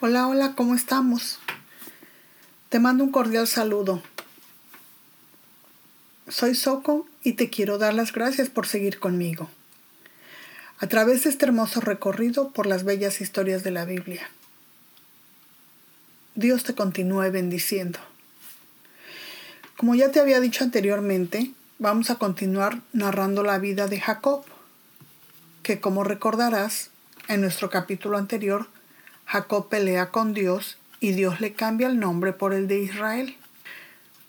Hola, hola, ¿cómo estamos? Te mando un cordial saludo. Soy Soco y te quiero dar las gracias por seguir conmigo a través de este hermoso recorrido por las bellas historias de la Biblia. Dios te continúe bendiciendo. Como ya te había dicho anteriormente, vamos a continuar narrando la vida de Jacob, que como recordarás, en nuestro capítulo anterior Jacob pelea con Dios y Dios le cambia el nombre por el de Israel.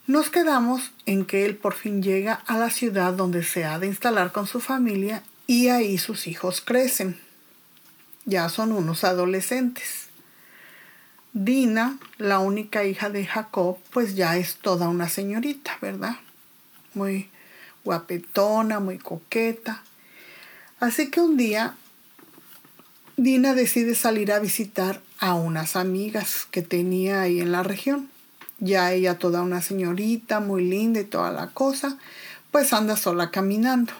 Nos quedamos en que él por fin llega a la ciudad donde se ha de instalar con su familia y ahí sus hijos crecen. Ya son unos adolescentes. Dina, la única hija de Jacob, pues ya es toda una señorita, ¿verdad? Muy guapetona, muy coqueta. Así que un día Dina decide salir a visitar a unas amigas que tenía ahí en la región. Ya ella toda una señorita, muy linda y toda la cosa, pues anda sola caminando.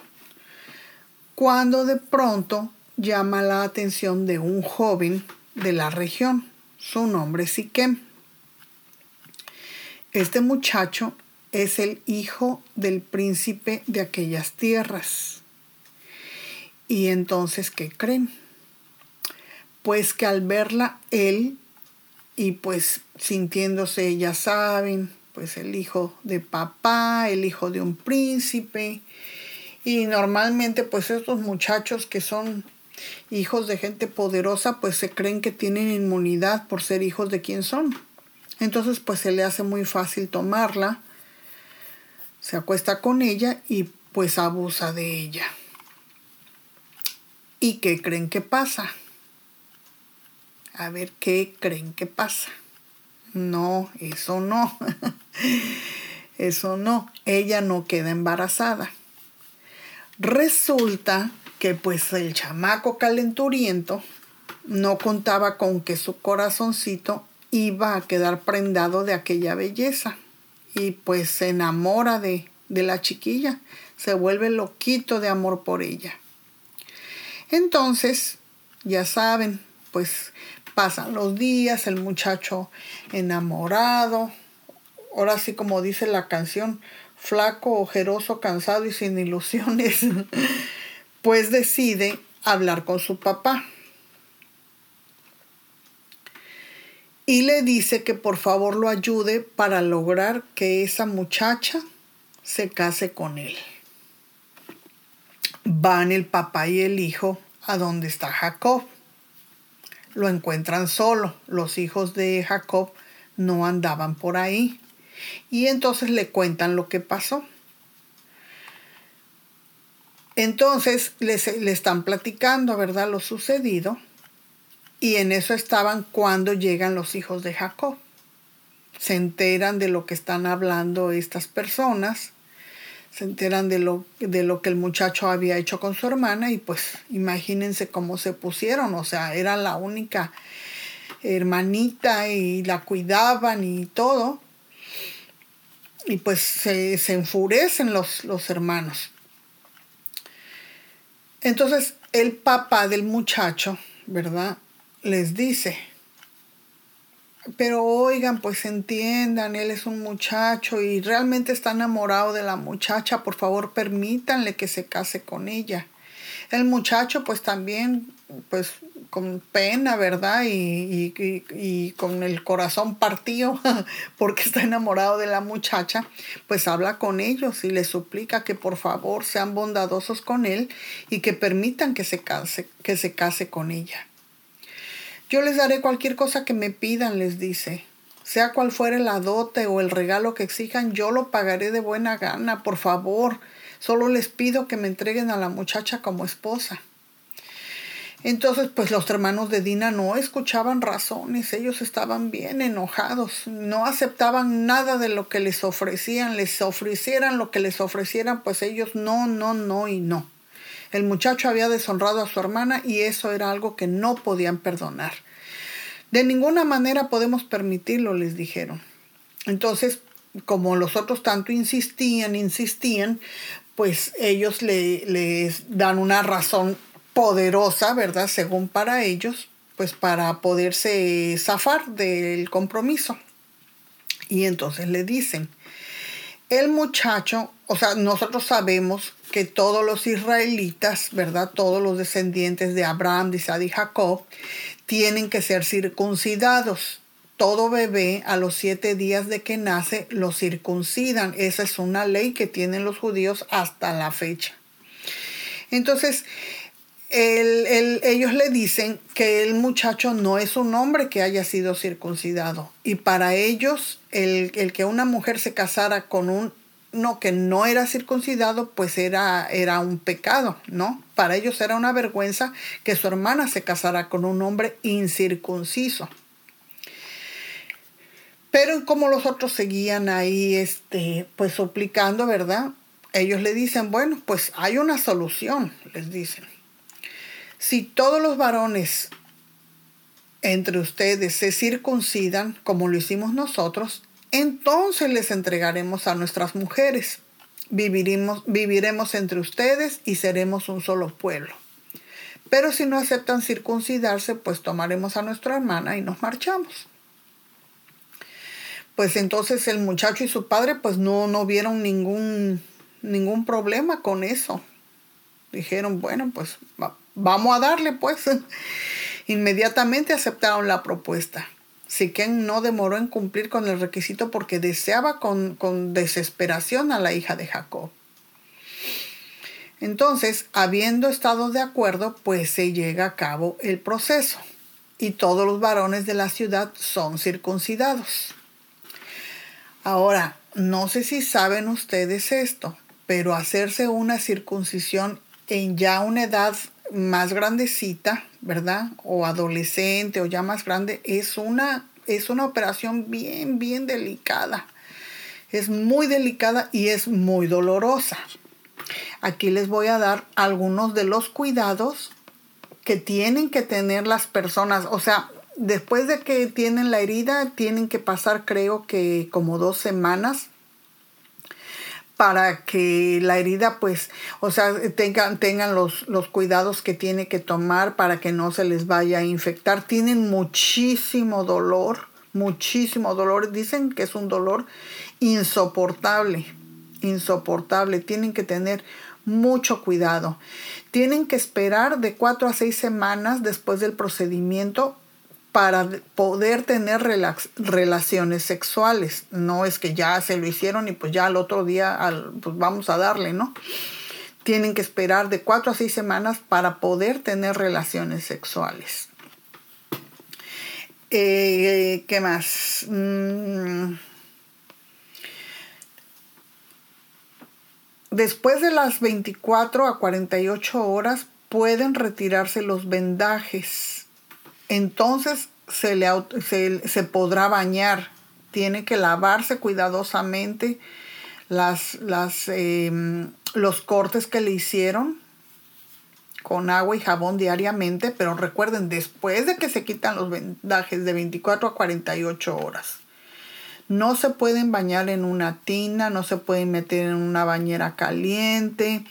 Cuando de pronto llama la atención de un joven de la región. Su nombre es Siquem. Este muchacho es el hijo del príncipe de aquellas tierras. Y entonces, ¿qué creen? Pues que al verla él y pues sintiéndose, ya saben, pues el hijo de papá, el hijo de un príncipe, y normalmente pues estos muchachos que son hijos de gente poderosa pues se creen que tienen inmunidad por ser hijos de quien son. Entonces pues se le hace muy fácil tomarla, se acuesta con ella y pues abusa de ella. ¿Y qué creen que pasa? A ver qué creen que pasa. No, eso no. eso no. Ella no queda embarazada. Resulta que pues el chamaco calenturiento no contaba con que su corazoncito iba a quedar prendado de aquella belleza y pues se enamora de, de la chiquilla, se vuelve loquito de amor por ella. Entonces, ya saben, pues Pasan los días, el muchacho enamorado, ahora sí como dice la canción, flaco, ojeroso, cansado y sin ilusiones, pues decide hablar con su papá. Y le dice que por favor lo ayude para lograr que esa muchacha se case con él. Van el papá y el hijo a donde está Jacob lo encuentran solo. Los hijos de Jacob no andaban por ahí. Y entonces le cuentan lo que pasó. Entonces le están platicando, ¿verdad? Lo sucedido. Y en eso estaban cuando llegan los hijos de Jacob. Se enteran de lo que están hablando estas personas se enteran de lo, de lo que el muchacho había hecho con su hermana y pues imagínense cómo se pusieron, o sea, era la única hermanita y la cuidaban y todo. Y pues se, enfurecen los, los hermanos. Entonces el papá del muchacho, ¿verdad? Les dice, pero oigan, pues entiendan, él es un muchacho y realmente está enamorado de la muchacha, por favor permítanle que se case con ella. El muchacho pues también, pues con pena, ¿verdad? Y, y, con el corazón partido porque está enamorado de la muchacha, pues habla con ellos y les suplica que por favor sean bondadosos con él y que permitan que se case, que se case con ella. Yo les daré cualquier cosa que me pidan, les dice. Sea cual fuere la dote o el regalo que exijan, yo lo pagaré de buena gana, por favor. Solo les pido que me entreguen a la muchacha como esposa. Entonces, pues los hermanos de Dina no escuchaban razones, ellos estaban bien enojados, no aceptaban nada de lo que les ofrecían, les ofrecieran lo que les ofrecieran, pues ellos no, no, no y no. El muchacho había deshonrado a su hermana y eso era algo que no podían perdonar. De ninguna manera podemos permitirlo, les dijeron. Entonces, como los otros tanto insistían, insistían, pues ellos le, les dan una razón poderosa, ¿verdad? Según para ellos, pues para poderse zafar del compromiso. Y entonces le dicen, el muchacho, o sea, nosotros sabemos que todos los israelitas, ¿verdad? Todos los descendientes de Abraham, de Isaac y Jacob, tienen que ser circuncidados. Todo bebé a los siete días de que nace lo circuncidan. Esa es una ley que tienen los judíos hasta la fecha. Entonces, ellos le dicen que el muchacho no es un hombre que haya sido circuncidado. Y para ellos, el, que una mujer se casara con un no que no era circuncidado, pues era, era un pecado, ¿no? Para ellos era una vergüenza que su hermana se casara con un hombre incircunciso. Pero como los otros seguían ahí, este, pues suplicando, ¿verdad? Ellos le dicen, bueno, pues hay una solución, les dicen si todos los varones entre ustedes se circuncidan, como lo hicimos nosotros, entonces les entregaremos a nuestras mujeres. Viviremos, entre ustedes y seremos un solo pueblo. Pero si no aceptan circuncidarse, pues tomaremos a nuestra hermana y nos marchamos. Pues entonces el muchacho y su padre pues no, no vieron ningún, ningún problema con eso. Dijeron, bueno, pues vamos a darle pues. Inmediatamente aceptaron la propuesta. Siquén no demoró en cumplir con el requisito porque deseaba con, con desesperación a la hija de Jacob. Entonces, habiendo estado de acuerdo, pues se llega a cabo el proceso y todos los varones de la ciudad son circuncidados. Ahora, no sé si saben ustedes esto, pero hacerse una circuncisión en ya una edad más grandecita, ¿verdad? O adolescente o ya más grande, es una, es una operación bien, bien delicada. Es muy delicada y es muy dolorosa. Aquí les voy a dar algunos de los cuidados que tienen que tener las personas. O sea, después de que tienen la herida, tienen que pasar creo que como dos semanas para que la herida pues, o sea, tengan, tengan los, los, cuidados que tiene que tomar para que no se les vaya a infectar. Tienen muchísimo dolor, muchísimo dolor. Dicen que es un dolor insoportable, insoportable. Tienen que tener mucho cuidado. Tienen que esperar de cuatro a seis semanas después del procedimiento para poder tener relaciones sexuales. No es que ya se lo hicieron y pues ya al otro día pues vamos a darle, ¿no? Tienen que esperar de cuatro a seis semanas para poder tener relaciones sexuales. Eh, ¿Qué más? Mm. Después de las 24 a 48 horas pueden retirarse los vendajes entonces se, le, se, podrá bañar. Tiene que lavarse cuidadosamente las, em, los cortes que le hicieron con agua y jabón diariamente, pero recuerden, después de que se quitan los vendajes de 24 a 48 horas. No se pueden bañar en una tina, no se pueden meter en una bañera caliente,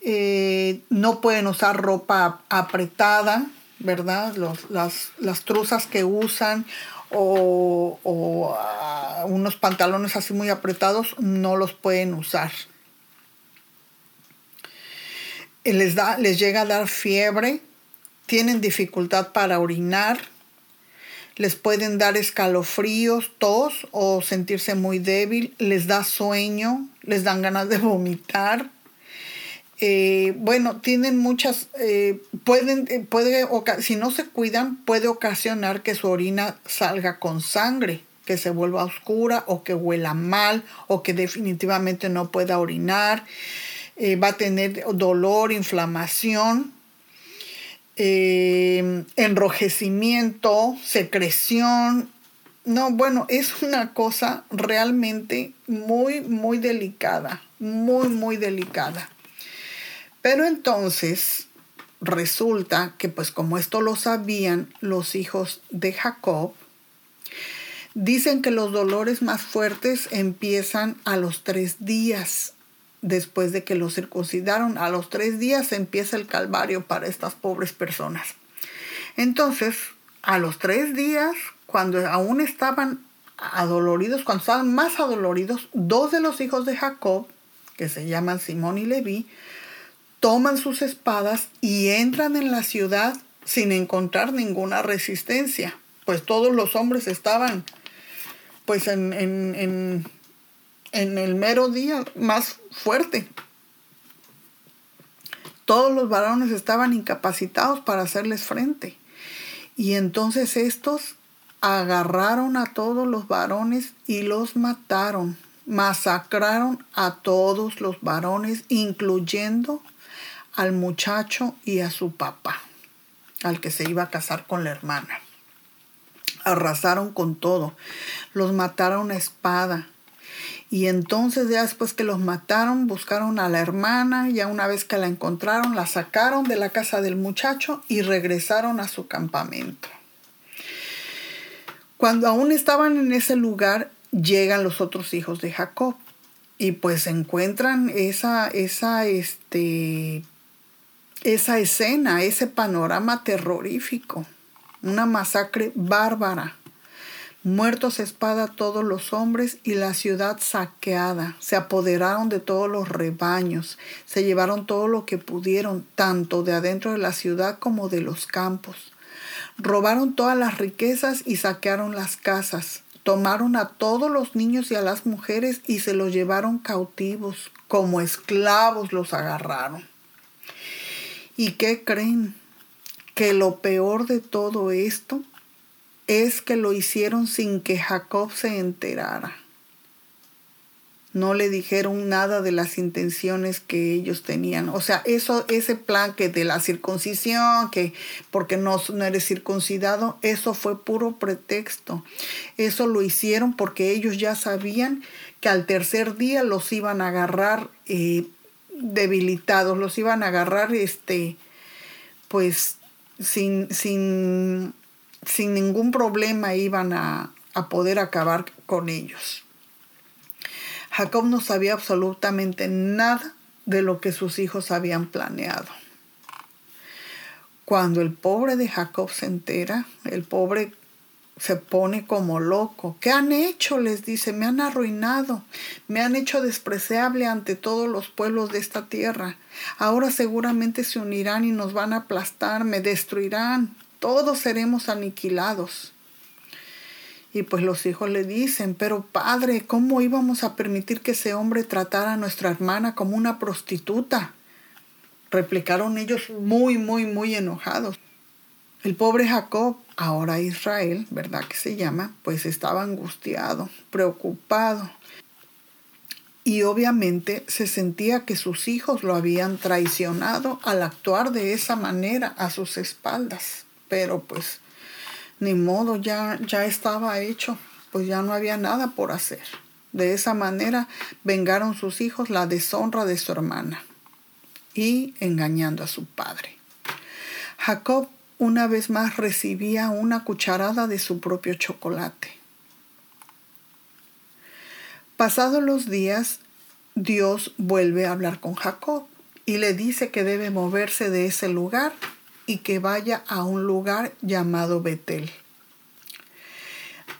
eh, no pueden usar ropa apretada, ¿verdad? las, las, truzas que usan o, ah, unos pantalones así muy apretados no los pueden usar. Les, da, les llega a dar fiebre, tienen dificultad para orinar, les pueden dar escalofríos, tos o sentirse muy débil, les da sueño, les dan ganas de vomitar, eh, bueno, tienen muchas, eh, pueden, eh, puede, si no se cuidan, puede ocasionar que su orina salga con sangre, que se vuelva oscura o que huela mal o que definitivamente no pueda orinar. va a tener dolor, inflamación, enrojecimiento, secreción. No, bueno, es una cosa realmente muy, muy delicada, muy, muy delicada. Pero entonces resulta que pues como esto lo sabían los hijos de Jacob, dicen que los dolores más fuertes empiezan a los tres días después de que los circuncidaron. A los tres días empieza el calvario para estas pobres personas. Entonces, a los tres días, cuando aún estaban adoloridos, cuando estaban más adoloridos, dos de los hijos de Jacob, que se llaman Simón y Leví, toman sus espadas y entran en la ciudad sin encontrar ninguna resistencia, pues todos los hombres estaban pues en, en, en el mero día más fuerte. Todos los varones estaban incapacitados para hacerles frente. Y entonces estos agarraron a todos los varones y los mataron. Masacraron a todos los varones, incluyendo al muchacho y a su papá, al que se iba a casar con la hermana. Arrasaron con todo. Los mataron a espada. Y entonces ya después que los mataron, buscaron a la hermana, ya una vez que la encontraron, la sacaron de la casa del muchacho y regresaron a su campamento. Cuando aún estaban en ese lugar, llegan los otros hijos de Jacob y pues encuentran esa, esa, este, esa escena, ese panorama terrorífico, una masacre bárbara. Muertos espada todos los hombres y la ciudad saqueada. Se apoderaron de todos los rebaños, se llevaron todo lo que pudieron, tanto de adentro de la ciudad como de los campos. Robaron todas las riquezas y saquearon las casas. Tomaron a todos los niños y a las mujeres y se los llevaron cautivos. Como esclavos los agarraron. ¿Y qué creen? Que lo peor de todo esto es que lo hicieron sin que Jacob se enterara no le dijeron nada de las intenciones que ellos tenían. O sea, eso, ese plan que de la circuncisión, que porque no, eres circuncidado, eso fue puro pretexto. Eso lo hicieron porque ellos ya sabían que al tercer día los iban a agarrar eh, debilitados, los iban a agarrar, este, pues, sin, sin, sin ningún problema iban a, a poder acabar con ellos. Jacob no sabía absolutamente nada de lo que sus hijos habían planeado. Cuando el pobre de Jacob se entera, el pobre se pone como loco. ¿Qué han hecho? les dice, me han arruinado, me han hecho despreciable ante todos los pueblos de esta tierra. Ahora seguramente se unirán y nos van a aplastar, me destruirán, todos seremos aniquilados. Y pues los hijos le dicen, pero padre, ¿cómo íbamos a permitir que ese hombre tratara a nuestra hermana como una prostituta? Replicaron ellos muy, muy, muy enojados. El pobre Jacob, ahora Israel, ¿verdad que se llama? Pues estaba angustiado, preocupado. Y obviamente se sentía que sus hijos lo habían traicionado al actuar de esa manera a sus espaldas. Pero pues ni modo, ya, ya estaba hecho, pues ya no había nada por hacer. De esa manera vengaron sus hijos la deshonra de su hermana y engañando a su padre. Jacob una vez más recibía una cucharada de su propio chocolate. Pasados los días, Dios vuelve a hablar con Jacob y le dice que debe moverse de ese lugar y que vaya a un lugar llamado Betel.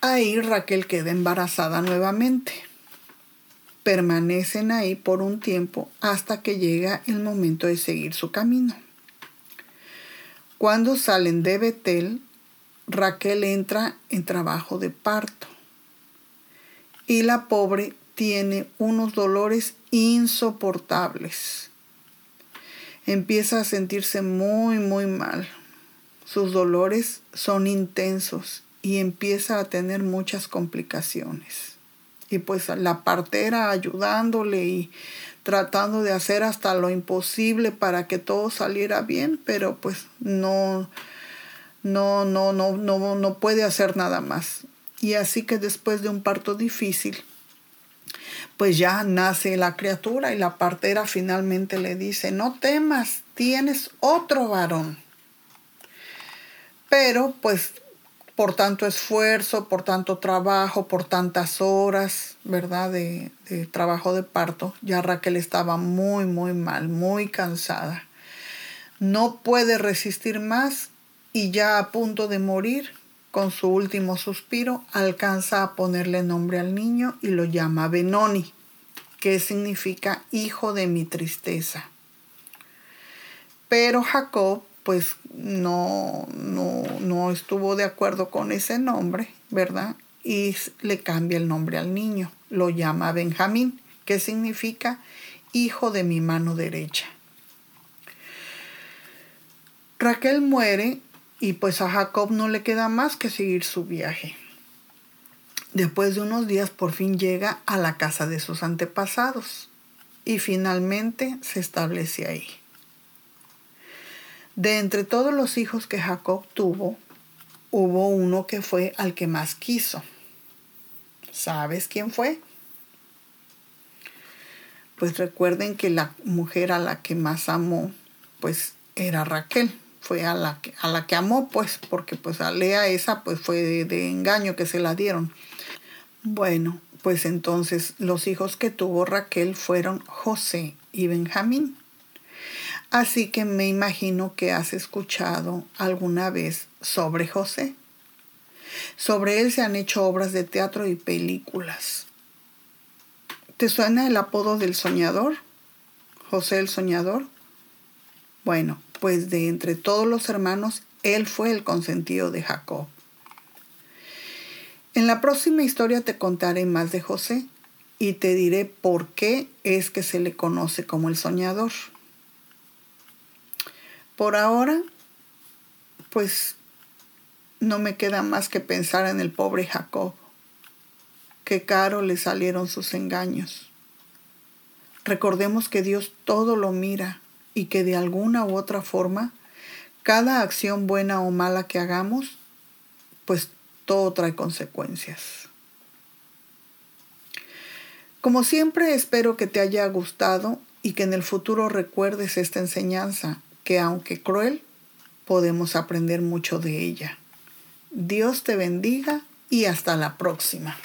Ahí Raquel queda embarazada nuevamente. Permanecen ahí por un tiempo hasta que llega el momento de seguir su camino. Cuando salen de Betel, Raquel entra en trabajo de parto y la pobre tiene unos dolores insoportables empieza a sentirse muy, muy mal. Sus dolores son intensos y empieza a tener muchas complicaciones. Y pues la partera ayudándole y tratando de hacer hasta lo imposible para que todo saliera bien, pero pues no, no, no, no, no, no puede hacer nada más. Y así que después de un parto difícil, pues ya nace la criatura y la partera finalmente le dice, no temas, tienes otro varón. Pero pues por tanto esfuerzo, por tanto trabajo, por tantas horas, ¿verdad? De, de, trabajo de parto, ya Raquel estaba muy, muy mal, muy cansada. No puede resistir más y ya a punto de morir, con su último suspiro, alcanza a ponerle nombre al niño y lo llama Benoni, que significa hijo de mi tristeza. Pero Jacob pues no, no, no estuvo de acuerdo con ese nombre, ¿verdad? Y le cambia el nombre al niño, lo llama Benjamín, que significa hijo de mi mano derecha. Raquel muere y pues a Jacob no le queda más que seguir su viaje. Después de unos días por fin llega a la casa de sus antepasados y finalmente se establece ahí. De entre todos los hijos que Jacob tuvo, hubo uno que fue al que más quiso. ¿Sabes quién fue? Pues recuerden que la mujer a la que más amó, pues era Raquel fue a la que, a la que amó, pues, porque pues a Lea esa pues fue de, de engaño que se la dieron. Bueno, pues entonces los hijos que tuvo Raquel fueron José y Benjamín. Así que me imagino que has escuchado alguna vez sobre José. Sobre él se han hecho obras de teatro y películas. ¿Te suena el apodo del soñador? José el soñador. Bueno, pues de entre todos los hermanos, él fue el consentido de Jacob. En la próxima historia te contaré más de José y te diré por qué es que se le conoce como el soñador. Por ahora, pues no me queda más que pensar en el pobre Jacob. Qué caro le salieron sus engaños. Recordemos que Dios todo lo mira y que de alguna u otra forma, cada acción buena o mala que hagamos, pues todo trae consecuencias. Como siempre, espero que te haya gustado y que en el futuro recuerdes esta enseñanza, que aunque cruel, podemos aprender mucho de ella. Dios te bendiga y hasta la próxima.